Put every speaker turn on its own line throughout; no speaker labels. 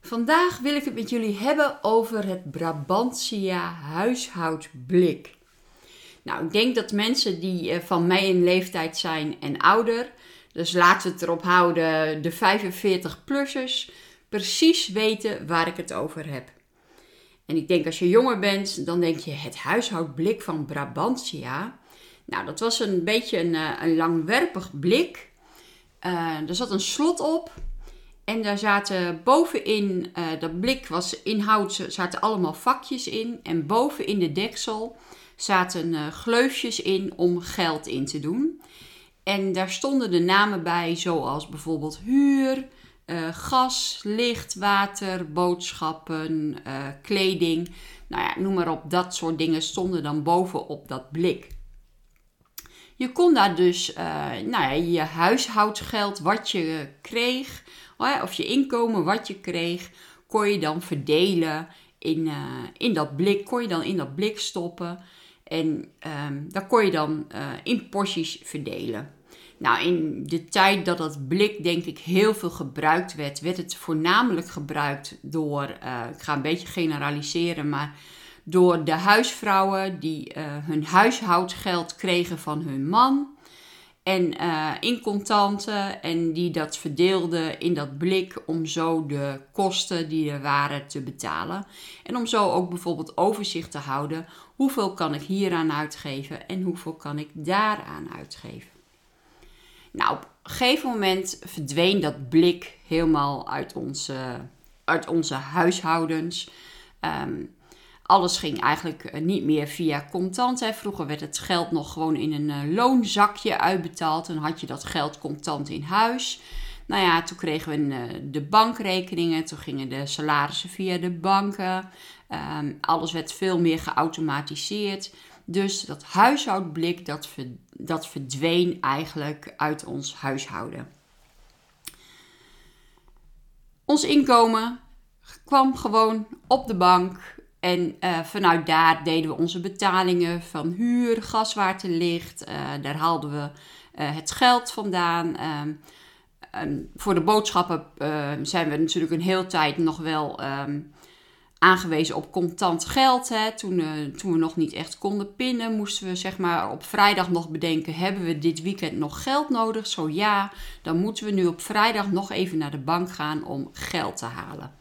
Vandaag wil ik het met jullie hebben over het Brabantia huishoudblik. Nou, ik denk dat mensen die eh, van mij in leeftijd zijn en ouder, dus laten we het erop houden, de 45-plussers, precies weten waar ik het over heb. En ik denk als je jonger bent, dan denk je het huishoudblik van Brabantia. Nou, dat was een beetje een, eh, een langwerpig blik. Uh, er zat een slot op en daar zaten bovenin, uh, dat blik was inhoud, zaten allemaal vakjes in. En bovenin de deksel zaten uh, gleufjes in om geld in te doen. En daar stonden de namen bij, zoals bijvoorbeeld huur, uh, gas, licht, water, boodschappen, kleding. Nou ja, noem maar op, dat soort dingen stonden dan bovenop dat blik. Je kon daar dus nou ja, je huishoudgeld, wat je kreeg, of je inkomen wat je kreeg, kon je dan verdelen in, uh, in dat blik. Kon je dan in dat blik stoppen. En um, dat kon je dan uh, in porties verdelen. Nou, in de tijd dat dat blik denk ik heel veel gebruikt werd, werd het voornamelijk gebruikt door, uh, ik ga een beetje generaliseren, maar door de huisvrouwen die hun huishoudgeld kregen van hun man. En uh, in contanten en die dat verdeelden in dat blik om zo de kosten die er waren te betalen. En om zo ook bijvoorbeeld overzicht te houden. Hoeveel kan ik hieraan uitgeven en hoeveel kan ik daaraan uitgeven. Nou, op een gegeven moment verdween dat blik helemaal uit onze, uit onze huishoudens. Um, alles ging eigenlijk eh, niet meer via contant. Vroeger werd het geld nog gewoon in een uh, loonzakje uitbetaald. En had je dat geld contant in huis. Nou ja, toen kregen we uh, de bankrekeningen. Toen gingen de salarissen via de banken. Um, alles werd veel meer geautomatiseerd. Dus dat huishoudblik, dat, dat verdween eigenlijk uit ons huishouden. Ons inkomen kwam gewoon op de bank en uh, vanuit daar deden we onze betalingen van huur, gas, water, licht. Uh, daar haalden we uh, het geld vandaan. Um, voor de boodschappen zijn we natuurlijk een hele tijd nog wel um, aangewezen op contant geld. Hè. Toen, toen we nog niet echt konden pinnen, moesten we zeg maar op vrijdag nog bedenken: hebben we dit weekend nog geld nodig? Zo ja, dan moeten we nu op vrijdag nog even naar de bank gaan om geld te halen.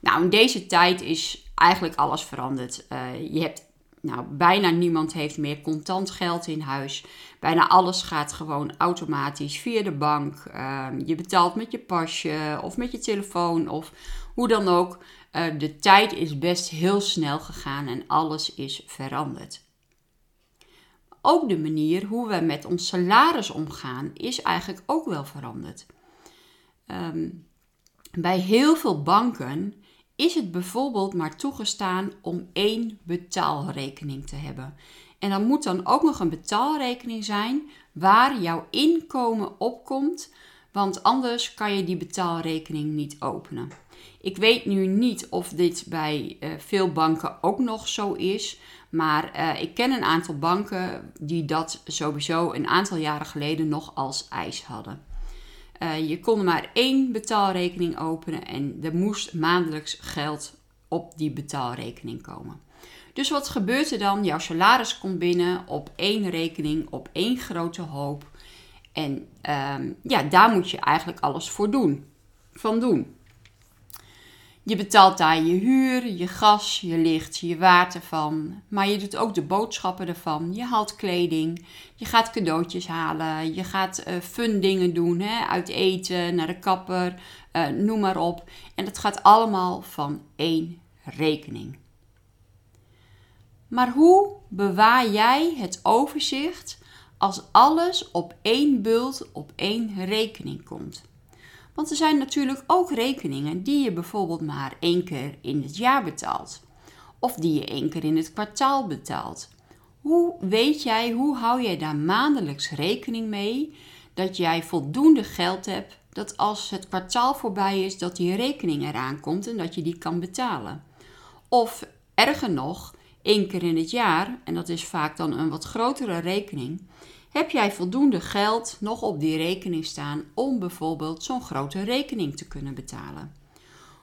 Nou, in deze tijd is eigenlijk alles veranderd. Uh, je hebt, nou, bijna niemand heeft meer contant geld in huis. Bijna alles gaat gewoon automatisch via de bank. Uh, je betaalt met je pasje of met je telefoon of hoe dan ook. Uh, de tijd is best heel snel gegaan en alles is veranderd. Ook de manier hoe we met ons salaris omgaan is eigenlijk ook wel veranderd. Um, bij heel veel banken is het bijvoorbeeld maar toegestaan om één betaalrekening te hebben. En dan moet dan ook nog een betaalrekening zijn waar jouw inkomen opkomt, want anders kan je die betaalrekening niet openen. Ik weet nu niet of dit bij uh, veel banken ook nog zo is, maar uh, ik ken een aantal banken die dat sowieso een aantal jaren geleden nog als eis hadden. Uh, je kon maar één betaalrekening openen en er moest maandelijks geld op die betaalrekening komen. Dus wat gebeurt er dan? Jouw salaris komt binnen op één rekening, op één grote hoop. En um, ja, daar moet je eigenlijk alles voor doen. Van doen. Je betaalt daar je huur, je gas, je licht, je water van. Maar je doet ook de boodschappen ervan. Je haalt kleding. Je gaat cadeautjes halen. Je gaat uh, fun dingen doen. Hè? Uit eten, naar de kapper. Uh, noem maar op. En dat gaat allemaal van één rekening. Maar hoe bewaar jij het overzicht als alles op één bult op één rekening komt? Want er zijn natuurlijk ook rekeningen die je bijvoorbeeld maar één keer in het jaar betaalt. Of die je één keer in het kwartaal betaalt. Hoe weet jij, hoe hou jij daar maandelijks rekening mee dat jij voldoende geld hebt dat als het kwartaal voorbij is, dat die rekening eraan komt en dat je die kan betalen? Of erger nog, één keer in het jaar, en dat is vaak dan een wat grotere rekening, heb jij voldoende geld nog op die rekening staan om bijvoorbeeld zo'n grote rekening te kunnen betalen?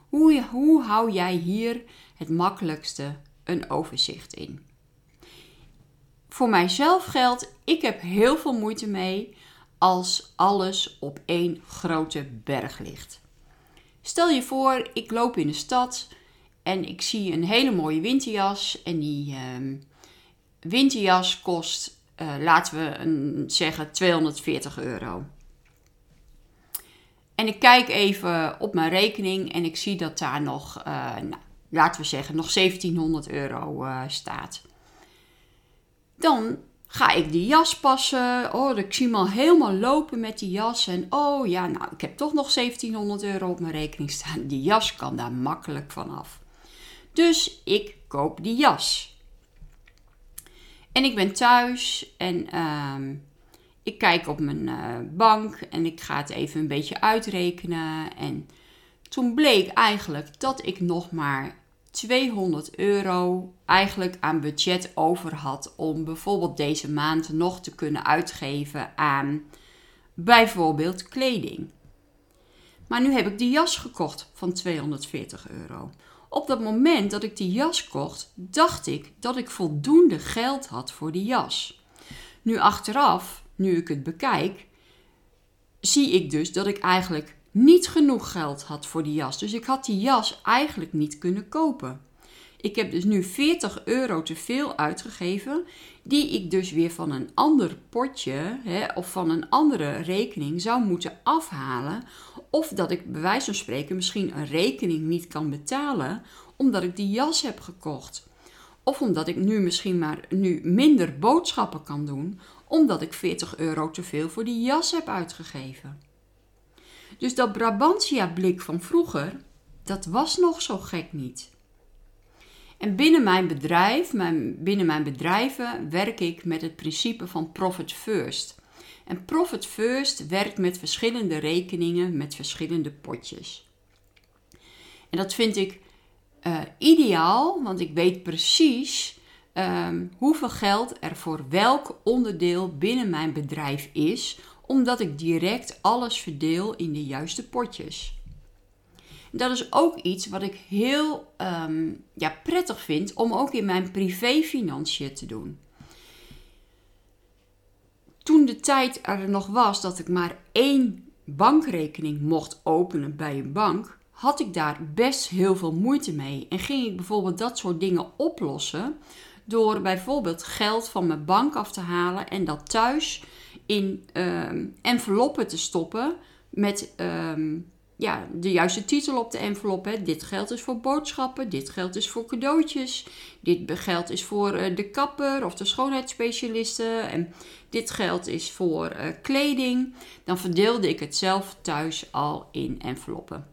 Hoe, hoe hou jij hier het makkelijkste een overzicht in? Voor mijzelf geldt, ik heb heel veel moeite mee als alles op één grote berg ligt. Stel je voor, ik loop in de stad en ik zie een hele mooie winterjas. En die uh, winterjas kost, uh, laten we een, zeggen, 240 euro. En ik kijk even op mijn rekening en ik zie dat daar nog, uh, nou, laten we zeggen, nog 1700 euro uh, staat. Dan ga ik die jas passen. Oh, ik zie me al helemaal lopen met die jas. En oh ja, nou, ik heb toch nog 1700 euro op mijn rekening staan. Die jas kan daar makkelijk vanaf. Dus ik koop die jas. En ik ben thuis en uh, ik kijk op mijn uh, bank en ik ga het even een beetje uitrekenen. En toen bleek eigenlijk dat ik nog maar 200 euro eigenlijk aan budget over had om bijvoorbeeld deze maand nog te kunnen uitgeven aan bijvoorbeeld kleding. Maar nu heb ik die jas gekocht van 240 euro. Op dat moment dat ik die jas kocht, dacht ik dat ik voldoende geld had voor die jas. Nu achteraf, nu ik het bekijk, zie ik dus dat ik eigenlijk niet genoeg geld had voor die jas. Dus ik had die jas eigenlijk niet kunnen kopen. Ik heb dus nu 40 euro te veel uitgegeven, die ik dus weer van een ander potje hè, of van een andere rekening zou moeten afhalen. Of dat ik bij wijze van spreken misschien een rekening niet kan betalen omdat ik die jas heb gekocht. Of omdat ik nu misschien maar nu minder boodschappen kan doen omdat ik 40 euro te veel voor die jas heb uitgegeven. Dus dat Brabantia blik van vroeger, dat was nog zo gek niet. En binnen mijn bedrijf, mijn, binnen mijn bedrijven, werk ik met het principe van profit first. En profit first werkt met verschillende rekeningen, met verschillende potjes. En dat vind ik uh, ideaal, want ik weet precies um, hoeveel geld er voor welk onderdeel binnen mijn bedrijf is, omdat ik direct alles verdeel in de juiste potjes. Dat is ook iets wat ik heel um, ja, prettig vind om ook in mijn privéfinanciën te doen. Toen de tijd er nog was dat ik maar één bankrekening mocht openen bij een bank, had ik daar best heel veel moeite mee. En ging ik bijvoorbeeld dat soort dingen oplossen door bijvoorbeeld geld van mijn bank af te halen en dat thuis in uh, enveloppen te stoppen met uh, ja, de juiste titel op de envelop. Dit geld is voor boodschappen, dit geld is voor cadeautjes, dit geld is voor uh, de kapper of de schoonheidsspecialisten en dit geld is voor uh, kleding. Dan verdeelde ik het zelf thuis al in enveloppen.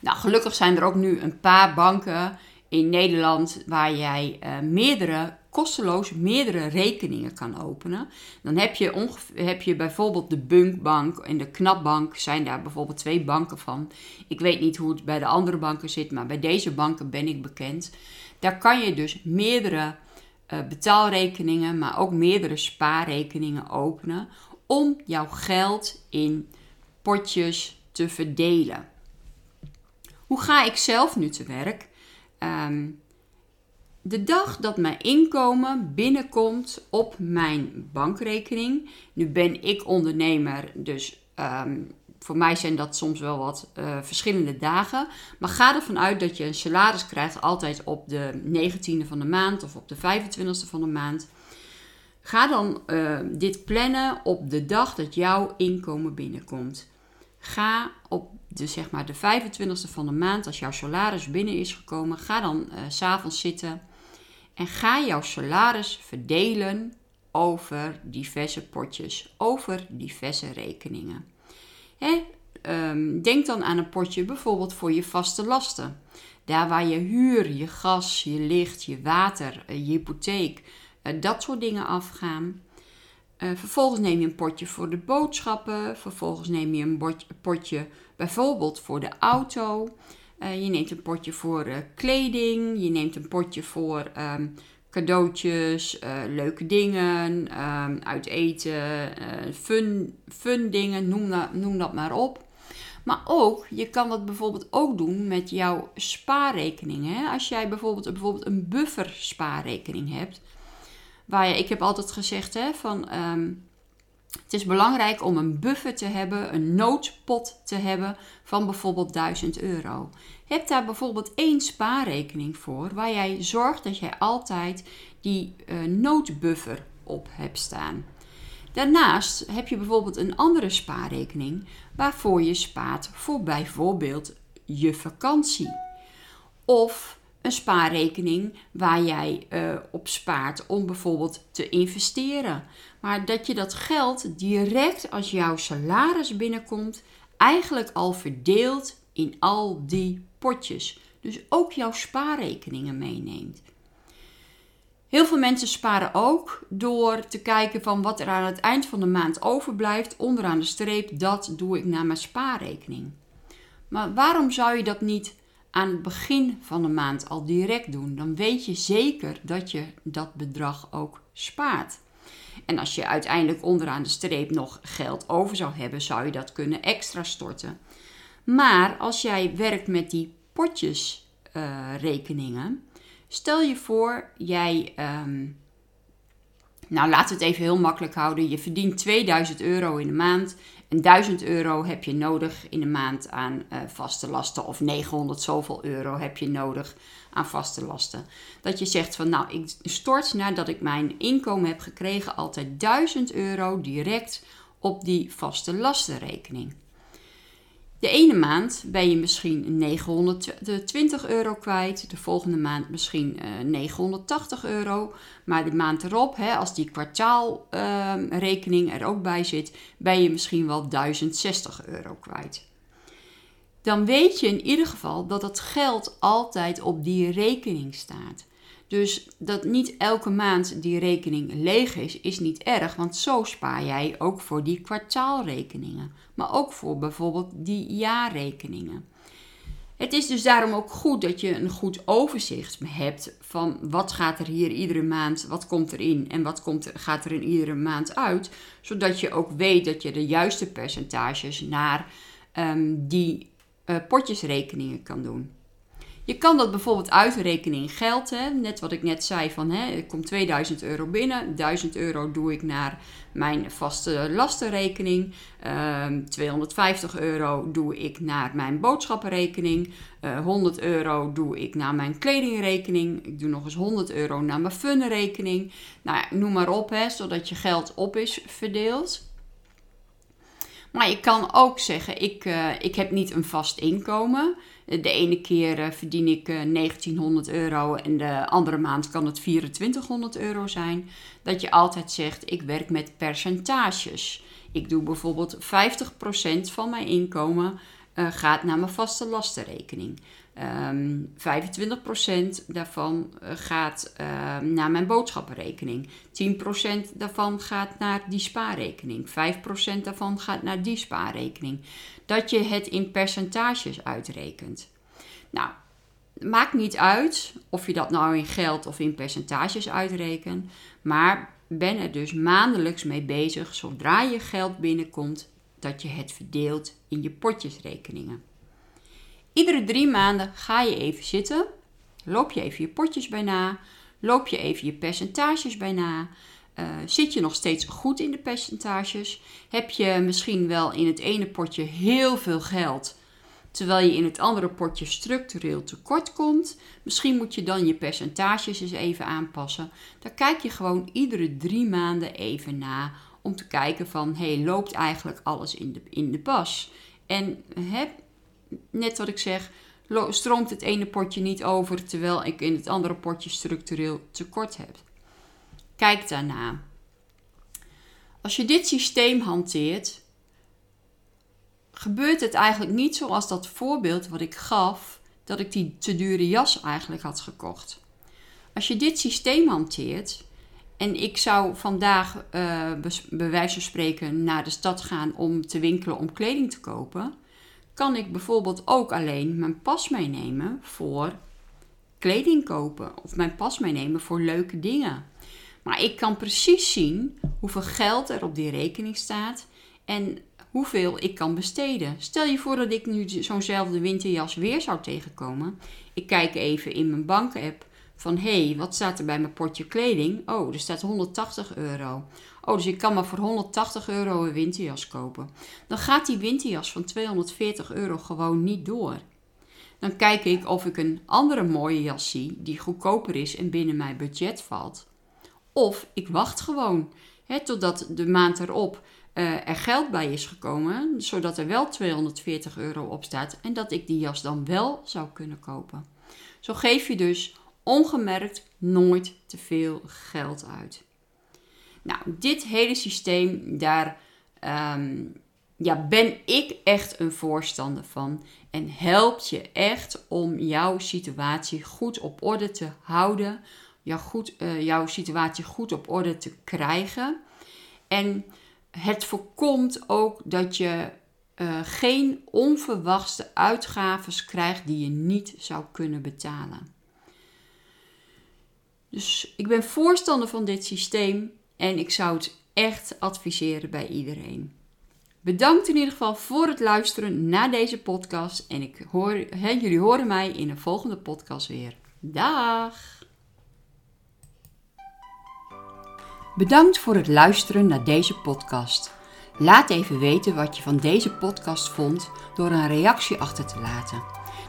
Nou, gelukkig zijn er ook nu een paar banken in Nederland waar jij uh, meerdere kosteloos meerdere rekeningen kan openen. Dan heb je, ongeveer, heb je bijvoorbeeld de Bunkbank en de Knapbank, zijn daar bijvoorbeeld twee banken van. Ik weet niet hoe het bij de andere banken zit, maar bij deze banken ben ik bekend. Daar kan je dus meerdere uh, betaalrekeningen, maar ook meerdere spaarrekeningen openen om jouw geld in potjes te verdelen. Hoe ga ik zelf nu te werk? Um, de dag dat mijn inkomen binnenkomt op mijn bankrekening. Nu ben ik ondernemer, dus um, voor mij zijn dat soms wel wat uh, verschillende dagen. Maar ga ervan uit dat je een salaris krijgt altijd op de 19e van de maand of op de 25e van de maand. Ga dan uh, dit plannen op de dag dat jouw inkomen binnenkomt. Ga op de, zeg maar de 25e van de maand, als jouw salaris binnen is gekomen, ga dan uh, s'avonds zitten en ga jouw salaris verdelen over diverse potjes, over diverse rekeningen. Ehm, denk dan aan een potje bijvoorbeeld voor je vaste lasten. Daar waar je huur, je gas, je licht, je water, je hypotheek, dat soort dingen afgaan. vervolgens neem je een potje voor de boodschappen. Vervolgens neem je een potje bijvoorbeeld voor de auto. Je neemt een potje voor kleding. Je neemt een potje voor ehm, cadeautjes, uh, leuke dingen, um, uit eten, fun, fun dingen, noem dat, noem dat maar op. Maar ook, je kan dat bijvoorbeeld ook doen met jouw spaarrekening. Als jij bijvoorbeeld, bijvoorbeeld een buffer spaarrekening hebt. Waar je, ik heb altijd gezegd hè, van um, het is belangrijk om een buffer te hebben, een noodpot te hebben van bijvoorbeeld 1000 euro. Heb daar bijvoorbeeld één spaarrekening voor waar jij zorgt dat jij altijd die uh, noodbuffer op hebt staan. Daarnaast heb je bijvoorbeeld een andere spaarrekening waarvoor je spaart voor bijvoorbeeld je vakantie. Of een spaarrekening waar jij uh, op spaart om bijvoorbeeld te investeren. Maar dat je dat geld direct als jouw salaris binnenkomt, eigenlijk al verdeelt in al die potjes. Dus ook jouw spaarrekeningen meeneemt. Heel veel mensen sparen ook door te kijken van wat er aan het eind van de maand overblijft. Onderaan de streep, dat doe ik naar mijn spaarrekening. Maar waarom zou je dat niet aan het begin van de maand al direct doen? Dan weet je zeker dat je dat bedrag ook spaart. En als je uiteindelijk onderaan de streep nog geld over zou hebben, zou je dat kunnen extra storten. Maar als jij werkt met die potjesrekeningen, uh, stel je voor, jij, um, nou laten we het even heel makkelijk houden, je verdient 2000 euro in de maand en 1000 euro heb je nodig in de maand aan uh, vaste lasten of 900 zoveel euro heb je nodig aan vaste lasten. Dat je zegt van nou, ik stort nadat ik mijn inkomen heb gekregen altijd 1000 euro direct op die vaste lastenrekening. De ene maand ben je misschien 920 euro kwijt, de volgende maand misschien uh, eh, 980 euro. Maar de maand erop, hè, als die kwartaalrekening uh, er ook bij zit, ben je misschien wel 1060 euro kwijt. Dan weet je in ieder geval dat het geld altijd op die rekening staat. Dus dat niet elke maand die rekening leeg is, is niet erg, want zo spaar jij ook voor die kwartaalrekeningen, maar ook voor bijvoorbeeld die jaarrekeningen. Het is dus daarom ook goed dat je een goed overzicht hebt van wat gaat er hier iedere maand, wat komt erin en wat komt, gaat er in iedere maand uit, zodat je ook weet dat je de juiste percentages naar um, die uh, potjesrekeningen kan doen. Je kan dat bijvoorbeeld uitrekenen in geld. Hè? Net wat ik net zei van hè, er komt 2000 euro binnen. 1000 euro doe ik naar mijn vaste lastenrekening. 250 ehm, euro doe ik naar mijn boodschappenrekening. 100 eh, euro doe ik naar mijn kledingrekening. Ik doe nog eens 100 euro naar mijn funrekening. Nou noem maar op, hè, zodat je geld op is verdeeld. Maar je kan ook zeggen, ik, uh, ik heb niet een vast inkomen. De ene keer uh, verdien ik uh, eh, 1900 euro en de andere maand kan het 2400 euro zijn. Dat je altijd zegt, ik werk met percentages. Ik doe bijvoorbeeld 50% van mijn inkomen gaat naar mijn vaste lastenrekening. Um, ehm, 25% daarvan eh, gaat ehm, naar mijn boodschappenrekening. 10% daarvan gaat naar die spaarrekening. 5% daarvan gaat naar die spaarrekening. Dat je het in percentages uitrekent. Nou, maakt niet uit of je dat nou in geld of in percentages uitrekent. Maar ben er dus maandelijks mee bezig, zodra je geld binnenkomt, dat je het verdeelt in je potjesrekeningen. Iedere drie maanden ga je even zitten, loop je even je potjes bijna, loop je even je percentages bijna. Uh, zit je nog steeds goed in de percentages? Heb je misschien wel in het ene potje heel veel geld, terwijl je in het andere potje structureel tekort komt? Misschien moet je dan je percentages eens even aanpassen. Daar kijk je gewoon iedere drie maanden even na om te kijken van, hey, loopt eigenlijk alles in de, in de pas? En heb, net wat ik zeg, stroomt het ene potje niet over terwijl ik in het andere potje structureel tekort heb. Kijk daarna. Als je dit systeem hanteert, gebeurt het eigenlijk niet zoals dat voorbeeld wat ik gaf, dat ik die te dure jas eigenlijk had gekocht. Als je dit systeem hanteert en ik zou vandaag uh, bij wijze van spreken naar de stad gaan om te winkelen om kleding te kopen, kan ik bijvoorbeeld ook alleen mijn pas meenemen voor kleding kopen of mijn pas meenemen voor leuke dingen. Maar ik kan precies zien hoeveel geld er op die rekening staat en hoeveel ik kan besteden. Stel je voor dat ik nu zo'nzelfde winterjas weer zou tegenkomen. Ik kijk even in mijn bankapp van hé, hey, wat staat er bij mijn potje kleding? Oh, er staat 180 euro. Oh, dus ik kan maar voor 180 euro een winterjas kopen. Dan gaat die winterjas van 240 euro gewoon niet door. Dan kijk ik of ik een andere mooie jas zie die goedkoper is en binnen mijn budget valt. Of ik wacht gewoon hè, totdat de maand erop uh, er geld bij is gekomen, zodat er wel 240 euro op staat en dat ik die jas dan wel zou kunnen kopen. Zo geef je dus ongemerkt nooit te veel geld uit. Nou, dit hele systeem, daar ehm, ja, ben ik echt een voorstander van. En helpt je echt om jouw situatie goed op orde te houden. Jouw, goed, uh, jouw situatie goed op orde te krijgen. En het voorkomt ook dat je uh, geen onverwachte uitgaven krijgt die je niet zou kunnen betalen. Dus ik ben voorstander van dit systeem en ik zou het echt adviseren bij iedereen. Bedankt in ieder geval voor het luisteren naar deze podcast. En ik hoor, jullie horen mij in een volgende podcast weer. Dag! Bedankt voor het luisteren naar deze podcast. Laat even weten wat je van deze podcast vond door een reactie achter te laten.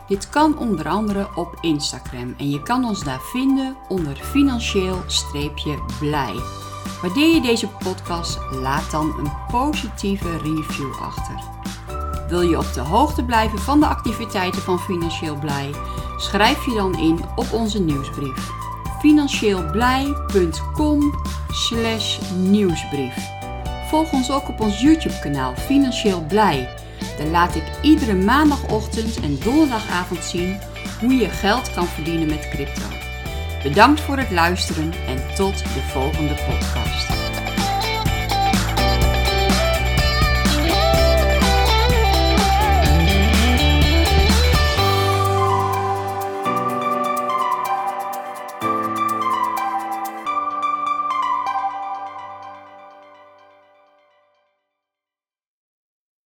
Dit kan onder andere op Instagram en je kan ons daar vinden onder financieel-blij. Waardeer je deze podcast, laat dan een positieve review achter. Wil je op de hoogte blijven van de activiteiten van Financieel Blij? Schrijf je dan in op onze nieuwsbrief. financieelblij.com nieuwsbrief. Volg ons ook op ons YouTube kanaal Financieel Blij. Daar laat ik iedere maandagochtend en donderdagavond zien hoe je geld kan verdienen met crypto. Bedankt voor het luisteren en tot de volgende podcast.